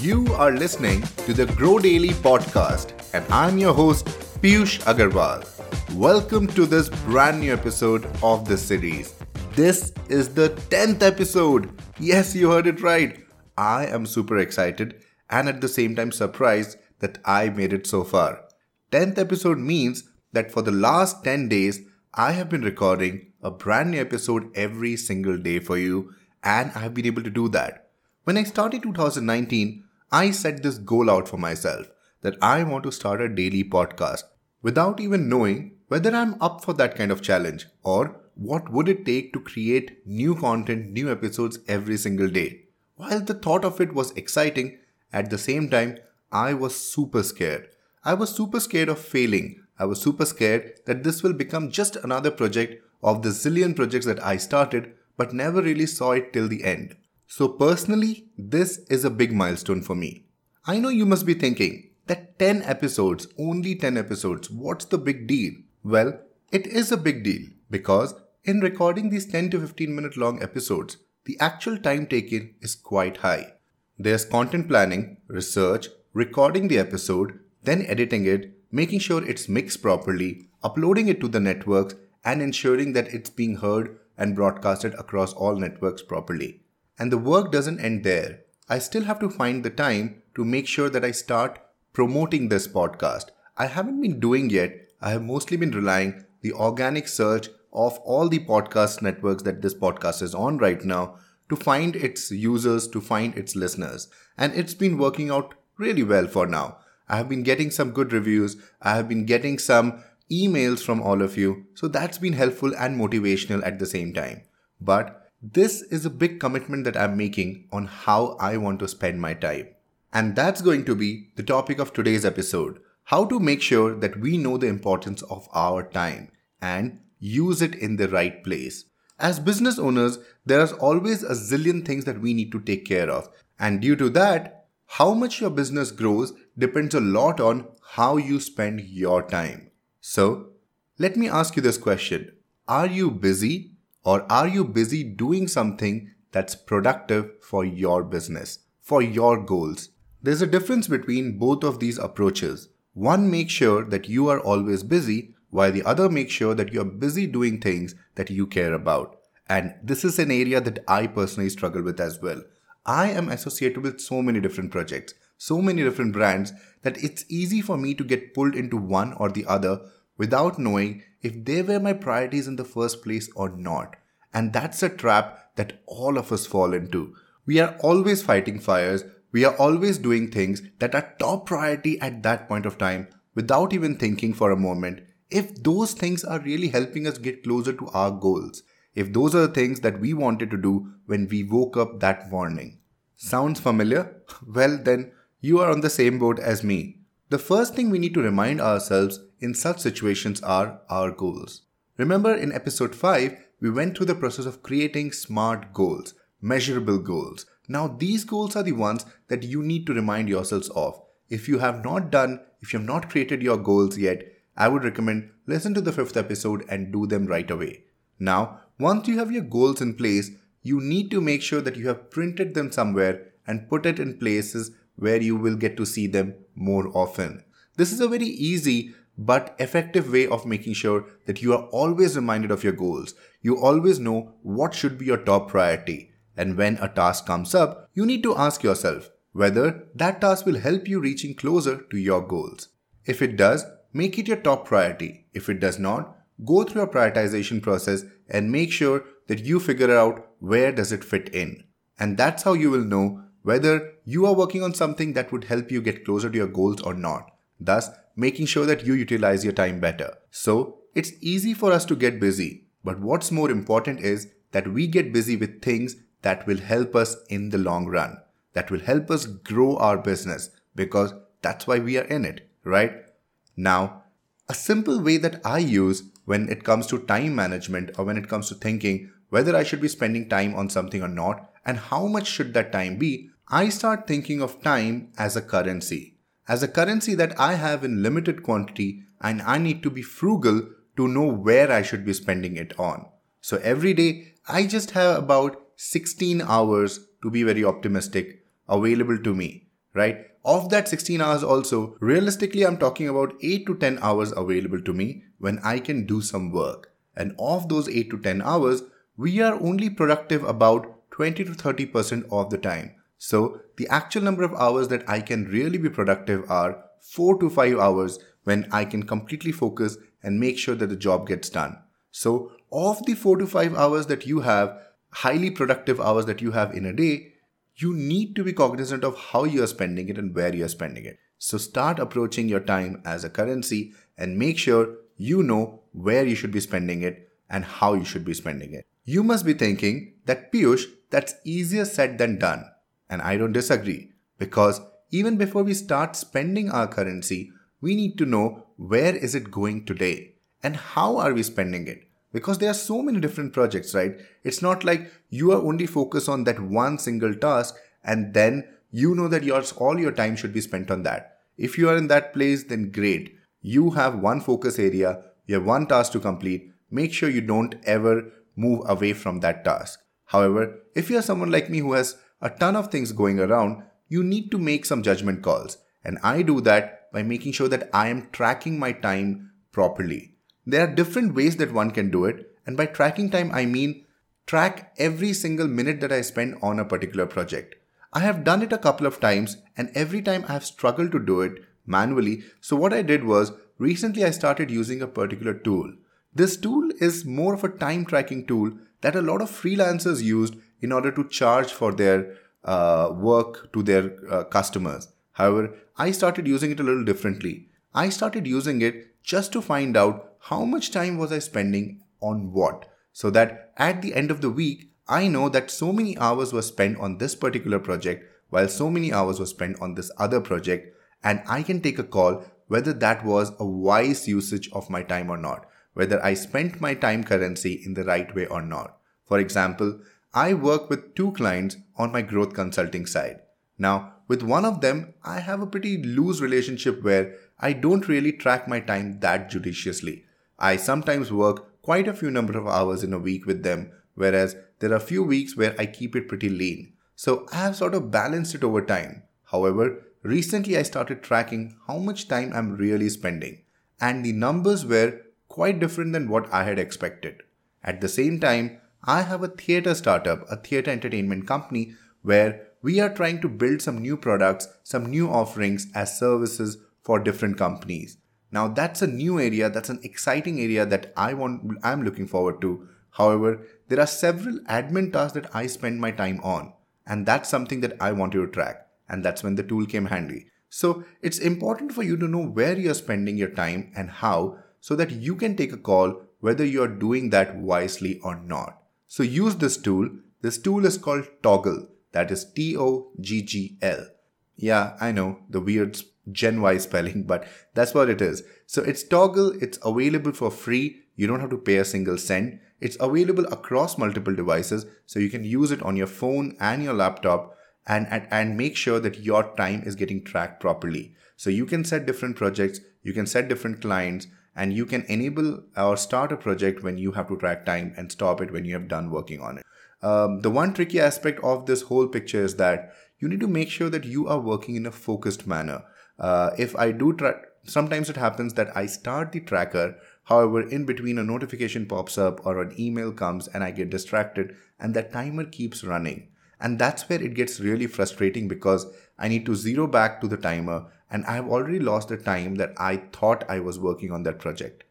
You are listening to the Grow Daily podcast, and I'm your host, Piyush Agarwal. Welcome to this brand new episode of this series. This is the 10th episode. Yes, you heard it right. I am super excited and at the same time surprised that I made it so far. 10th episode means that for the last 10 days, I have been recording a brand new episode every single day for you, and I have been able to do that. When I started 2019, I set this goal out for myself that I want to start a daily podcast without even knowing whether I'm up for that kind of challenge or what would it take to create new content, new episodes every single day. While the thought of it was exciting, at the same time, I was super scared. I was super scared of failing. I was super scared that this will become just another project of the zillion projects that I started but never really saw it till the end. So, personally, this is a big milestone for me. I know you must be thinking that 10 episodes, only 10 episodes, what's the big deal? Well, it is a big deal because in recording these 10 to 15 minute long episodes, the actual time taken is quite high. There's content planning, research, recording the episode, then editing it, making sure it's mixed properly, uploading it to the networks, and ensuring that it's being heard and broadcasted across all networks properly. And the work doesn't end there. I still have to find the time to make sure that I start promoting this podcast. I haven't been doing yet. I have mostly been relying the organic search of all the podcast networks that this podcast is on right now to find its users, to find its listeners. And it's been working out really well for now. I have been getting some good reviews. I have been getting some emails from all of you. So that's been helpful and motivational at the same time. But this is a big commitment that I'm making on how I want to spend my time. And that's going to be the topic of today's episode how to make sure that we know the importance of our time and use it in the right place. As business owners, there are always a zillion things that we need to take care of. And due to that, how much your business grows depends a lot on how you spend your time. So, let me ask you this question Are you busy or are you busy doing something that's productive for your business, for your goals? There's a difference between both of these approaches. One makes sure that you are always busy, while the other makes sure that you're busy doing things that you care about. And this is an area that I personally struggle with as well. I am associated with so many different projects, so many different brands, that it's easy for me to get pulled into one or the other without knowing if they were my priorities in the first place or not. And that's a trap that all of us fall into. We are always fighting fires, we are always doing things that are top priority at that point of time without even thinking for a moment if those things are really helping us get closer to our goals. If those are the things that we wanted to do when we woke up that morning. Sounds familiar? Well, then you are on the same boat as me. The first thing we need to remind ourselves in such situations are our goals. Remember in episode 5, we went through the process of creating smart goals, measurable goals. Now, these goals are the ones that you need to remind yourselves of. If you have not done, if you have not created your goals yet, I would recommend listen to the fifth episode and do them right away. Now, once you have your goals in place, you need to make sure that you have printed them somewhere and put it in places where you will get to see them more often. This is a very easy but effective way of making sure that you are always reminded of your goals. You always know what should be your top priority. And when a task comes up, you need to ask yourself whether that task will help you reaching closer to your goals. If it does, make it your top priority. If it does not, go through a prioritization process and make sure that you figure out where does it fit in. And that's how you will know whether you are working on something that would help you get closer to your goals or not. Thus, making sure that you utilize your time better. So, it's easy for us to get busy, but what's more important is that we get busy with things that will help us in the long run, that will help us grow our business because that's why we are in it, right? Now, a simple way that I use when it comes to time management or when it comes to thinking whether I should be spending time on something or not and how much should that time be, I start thinking of time as a currency as a currency that I have in limited quantity and I need to be frugal to know where I should be spending it on. So every day I just have about 16 hours to be very optimistic available to me. right? Of that 16 hours, also, realistically, I'm talking about 8 to 10 hours available to me when I can do some work. And of those 8 to 10 hours, we are only productive about 20 to 30% of the time. So, the actual number of hours that I can really be productive are 4 to 5 hours when I can completely focus and make sure that the job gets done. So, of the 4 to 5 hours that you have, highly productive hours that you have in a day, you need to be cognizant of how you are spending it and where you are spending it. So start approaching your time as a currency and make sure you know where you should be spending it and how you should be spending it. You must be thinking that Piyush, that's easier said than done. And I don't disagree because even before we start spending our currency, we need to know where is it going today and how are we spending it? Because there are so many different projects right? It's not like you are only focused on that one single task and then you know that yours all your time should be spent on that. If you are in that place then great. You have one focus area you have one task to complete. Make sure you don't ever move away from that task. However if you are someone like me who has a ton of things going around you need to make some judgment calls and i do that by making sure that i am tracking my time properly there are different ways that one can do it, and by tracking time, I mean track every single minute that I spend on a particular project. I have done it a couple of times, and every time I have struggled to do it manually. So, what I did was recently I started using a particular tool. This tool is more of a time tracking tool that a lot of freelancers used in order to charge for their uh, work to their uh, customers. However, I started using it a little differently. I started using it just to find out how much time was I spending on what, so that at the end of the week, I know that so many hours were spent on this particular project while so many hours were spent on this other project, and I can take a call whether that was a wise usage of my time or not, whether I spent my time currency in the right way or not. For example, I work with two clients on my growth consulting side. Now, with one of them, I have a pretty loose relationship where I don't really track my time that judiciously. I sometimes work quite a few number of hours in a week with them, whereas there are a few weeks where I keep it pretty lean. So I have sort of balanced it over time. However, recently I started tracking how much time I'm really spending, and the numbers were quite different than what I had expected. At the same time, I have a theater startup, a theater entertainment company, where we are trying to build some new products, some new offerings as services for different companies. Now that's a new area, that's an exciting area that I want I'm looking forward to. However, there are several admin tasks that I spend my time on, and that's something that I wanted to track, and that's when the tool came handy. So, it's important for you to know where you're spending your time and how so that you can take a call whether you're doing that wisely or not. So, use this tool. This tool is called Toggl. that is T O G G L. Yeah, I know the weird Gen Y spelling, but that's what it is. So it's Toggl. it's available for free. You don't have to pay a single cent. It's available across multiple devices, so you can use it on your phone and your laptop and, and, and make sure that your time is getting tracked properly. So you can set different projects, you can set different clients, and you can enable or start a project when you have to track time and stop it when you have done working on it. Um, the one tricky aspect of this whole picture is that you need to make sure that you are working in a focused manner. Uh, if I do track, sometimes it happens that I start the tracker. However, in between a notification pops up or an email comes and I get distracted and that timer keeps running. And that's where it gets really frustrating because I need to zero back to the timer and I've already lost the time that I thought I was working on that project.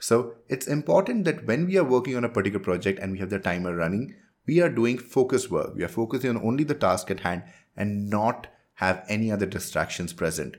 So it's important that when we are working on a particular project and we have the timer running, we are doing focus work. We are focusing on only the task at hand and not have any other distractions present.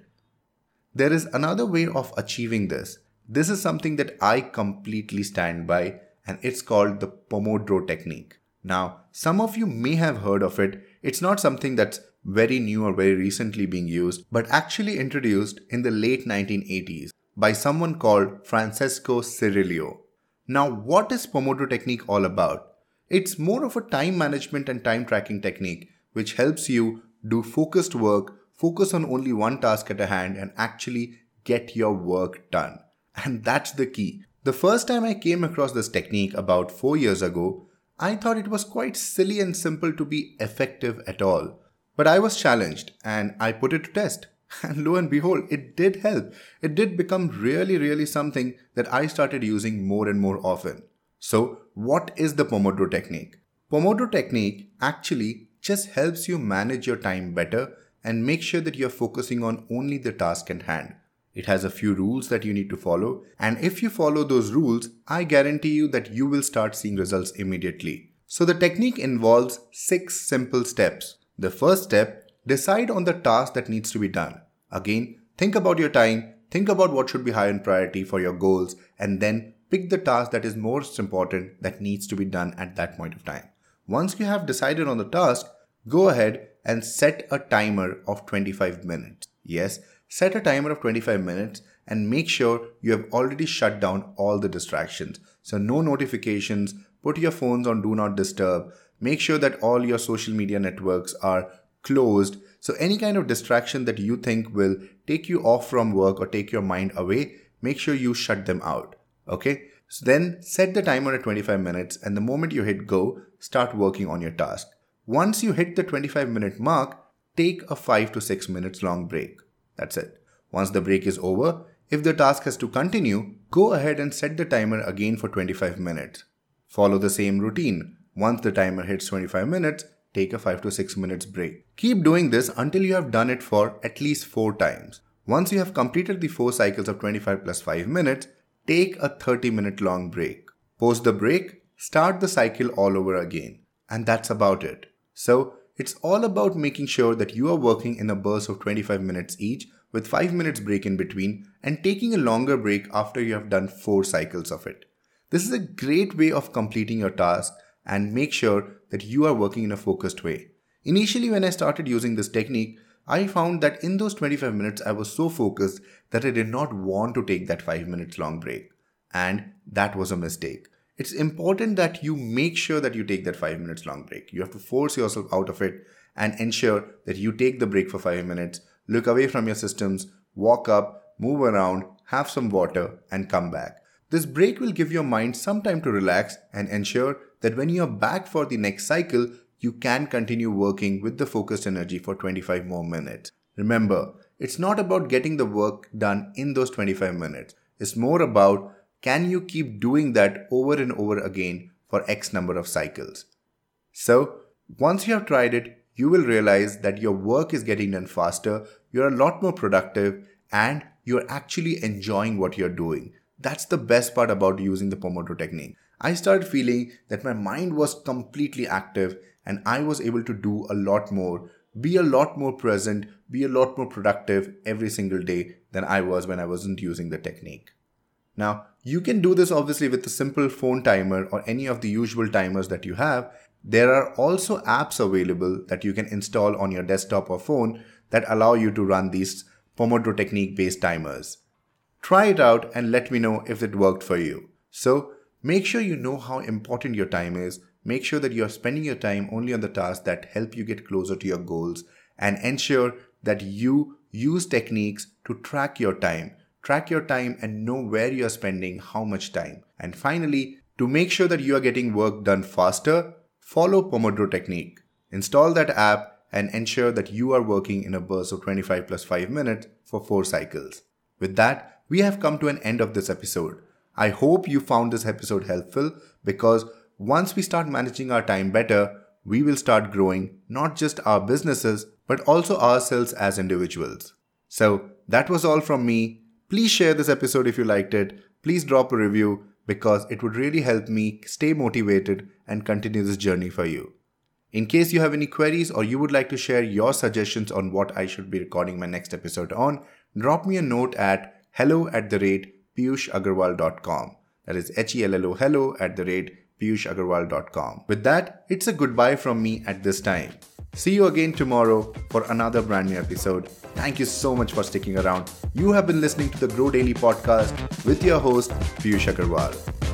There is another way of achieving this. This is something that I completely stand by, and it's called the Pomodoro technique. Now, some of you may have heard of it. It's not something that's very new or very recently being used, but actually introduced in the late 1980s by someone called Francesco Cirillo. Now, what is Pomodoro technique all about? It's more of a time management and time tracking technique which helps you do focused work, focus on only one task at a hand, and actually get your work done. And that's the key. The first time I came across this technique about four years ago, I thought it was quite silly and simple to be effective at all. But I was challenged and I put it to test. And lo and behold, it did help. It did become really, really something that I started using more and more often. So, what is the Pomodoro technique? Pomodoro technique actually just helps you manage your time better and make sure that you're focusing on only the task at hand. It has a few rules that you need to follow, and if you follow those rules, I guarantee you that you will start seeing results immediately. So, the technique involves six simple steps. The first step decide on the task that needs to be done. Again, think about your time, think about what should be high in priority for your goals, and then pick the task that is most important that needs to be done at that point of time. Once you have decided on the task, go ahead and set a timer of 25 minutes. Yes, set a timer of 25 minutes and make sure you have already shut down all the distractions. So, no notifications, put your phones on do not disturb, make sure that all your social media networks are closed. So, any kind of distraction that you think will take you off from work or take your mind away, make sure you shut them out. Okay? So then set the timer at 25 minutes and the moment you hit go, start working on your task. Once you hit the 25 minute mark, take a 5 to 6 minutes long break. That's it. Once the break is over, if the task has to continue, go ahead and set the timer again for 25 minutes. Follow the same routine. Once the timer hits 25 minutes, take a 5 to 6 minutes break. Keep doing this until you have done it for at least 4 times. Once you have completed the 4 cycles of 25 plus 5 minutes, take a 30 minute long break. Post the break, start the cycle all over again. And that's about it. So, it's all about making sure that you are working in a burst of 25 minutes each with 5 minutes break in between and taking a longer break after you have done 4 cycles of it. This is a great way of completing your task and make sure that you are working in a focused way. Initially, when I started using this technique, I found that in those 25 minutes, I was so focused that I did not want to take that 5 minutes long break. And that was a mistake. It's important that you make sure that you take that 5 minutes long break. You have to force yourself out of it and ensure that you take the break for 5 minutes, look away from your systems, walk up, move around, have some water, and come back. This break will give your mind some time to relax and ensure that when you are back for the next cycle, you can continue working with the focused energy for 25 more minutes. Remember, it's not about getting the work done in those 25 minutes. It's more about can you keep doing that over and over again for X number of cycles. So, once you have tried it, you will realize that your work is getting done faster, you're a lot more productive, and you're actually enjoying what you're doing. That's the best part about using the Pomodoro technique. I started feeling that my mind was completely active and I was able to do a lot more, be a lot more present, be a lot more productive every single day than I was when I wasn't using the technique. Now, you can do this obviously with a simple phone timer or any of the usual timers that you have. There are also apps available that you can install on your desktop or phone that allow you to run these Pomodoro technique based timers. Try it out and let me know if it worked for you. So, make sure you know how important your time is Make sure that you are spending your time only on the tasks that help you get closer to your goals and ensure that you use techniques to track your time. Track your time and know where you are spending how much time. And finally, to make sure that you are getting work done faster, follow Pomodoro technique. Install that app and ensure that you are working in a burst of 25 plus 5 minutes for 4 cycles. With that, we have come to an end of this episode. I hope you found this episode helpful because once we start managing our time better, we will start growing not just our businesses, but also ourselves as individuals. So, that was all from me. Please share this episode if you liked it. Please drop a review because it would really help me stay motivated and continue this journey for you. In case you have any queries or you would like to share your suggestions on what I should be recording my next episode on, drop me a note at hello at the rate piyushagarwal.com. That is H E L L O hello at the rate piyushagarwal.com. With that, it's a goodbye from me at this time. See you again tomorrow for another brand new episode. Thank you so much for sticking around. You have been listening to the Grow Daily podcast with your host, Piyush Agarwal.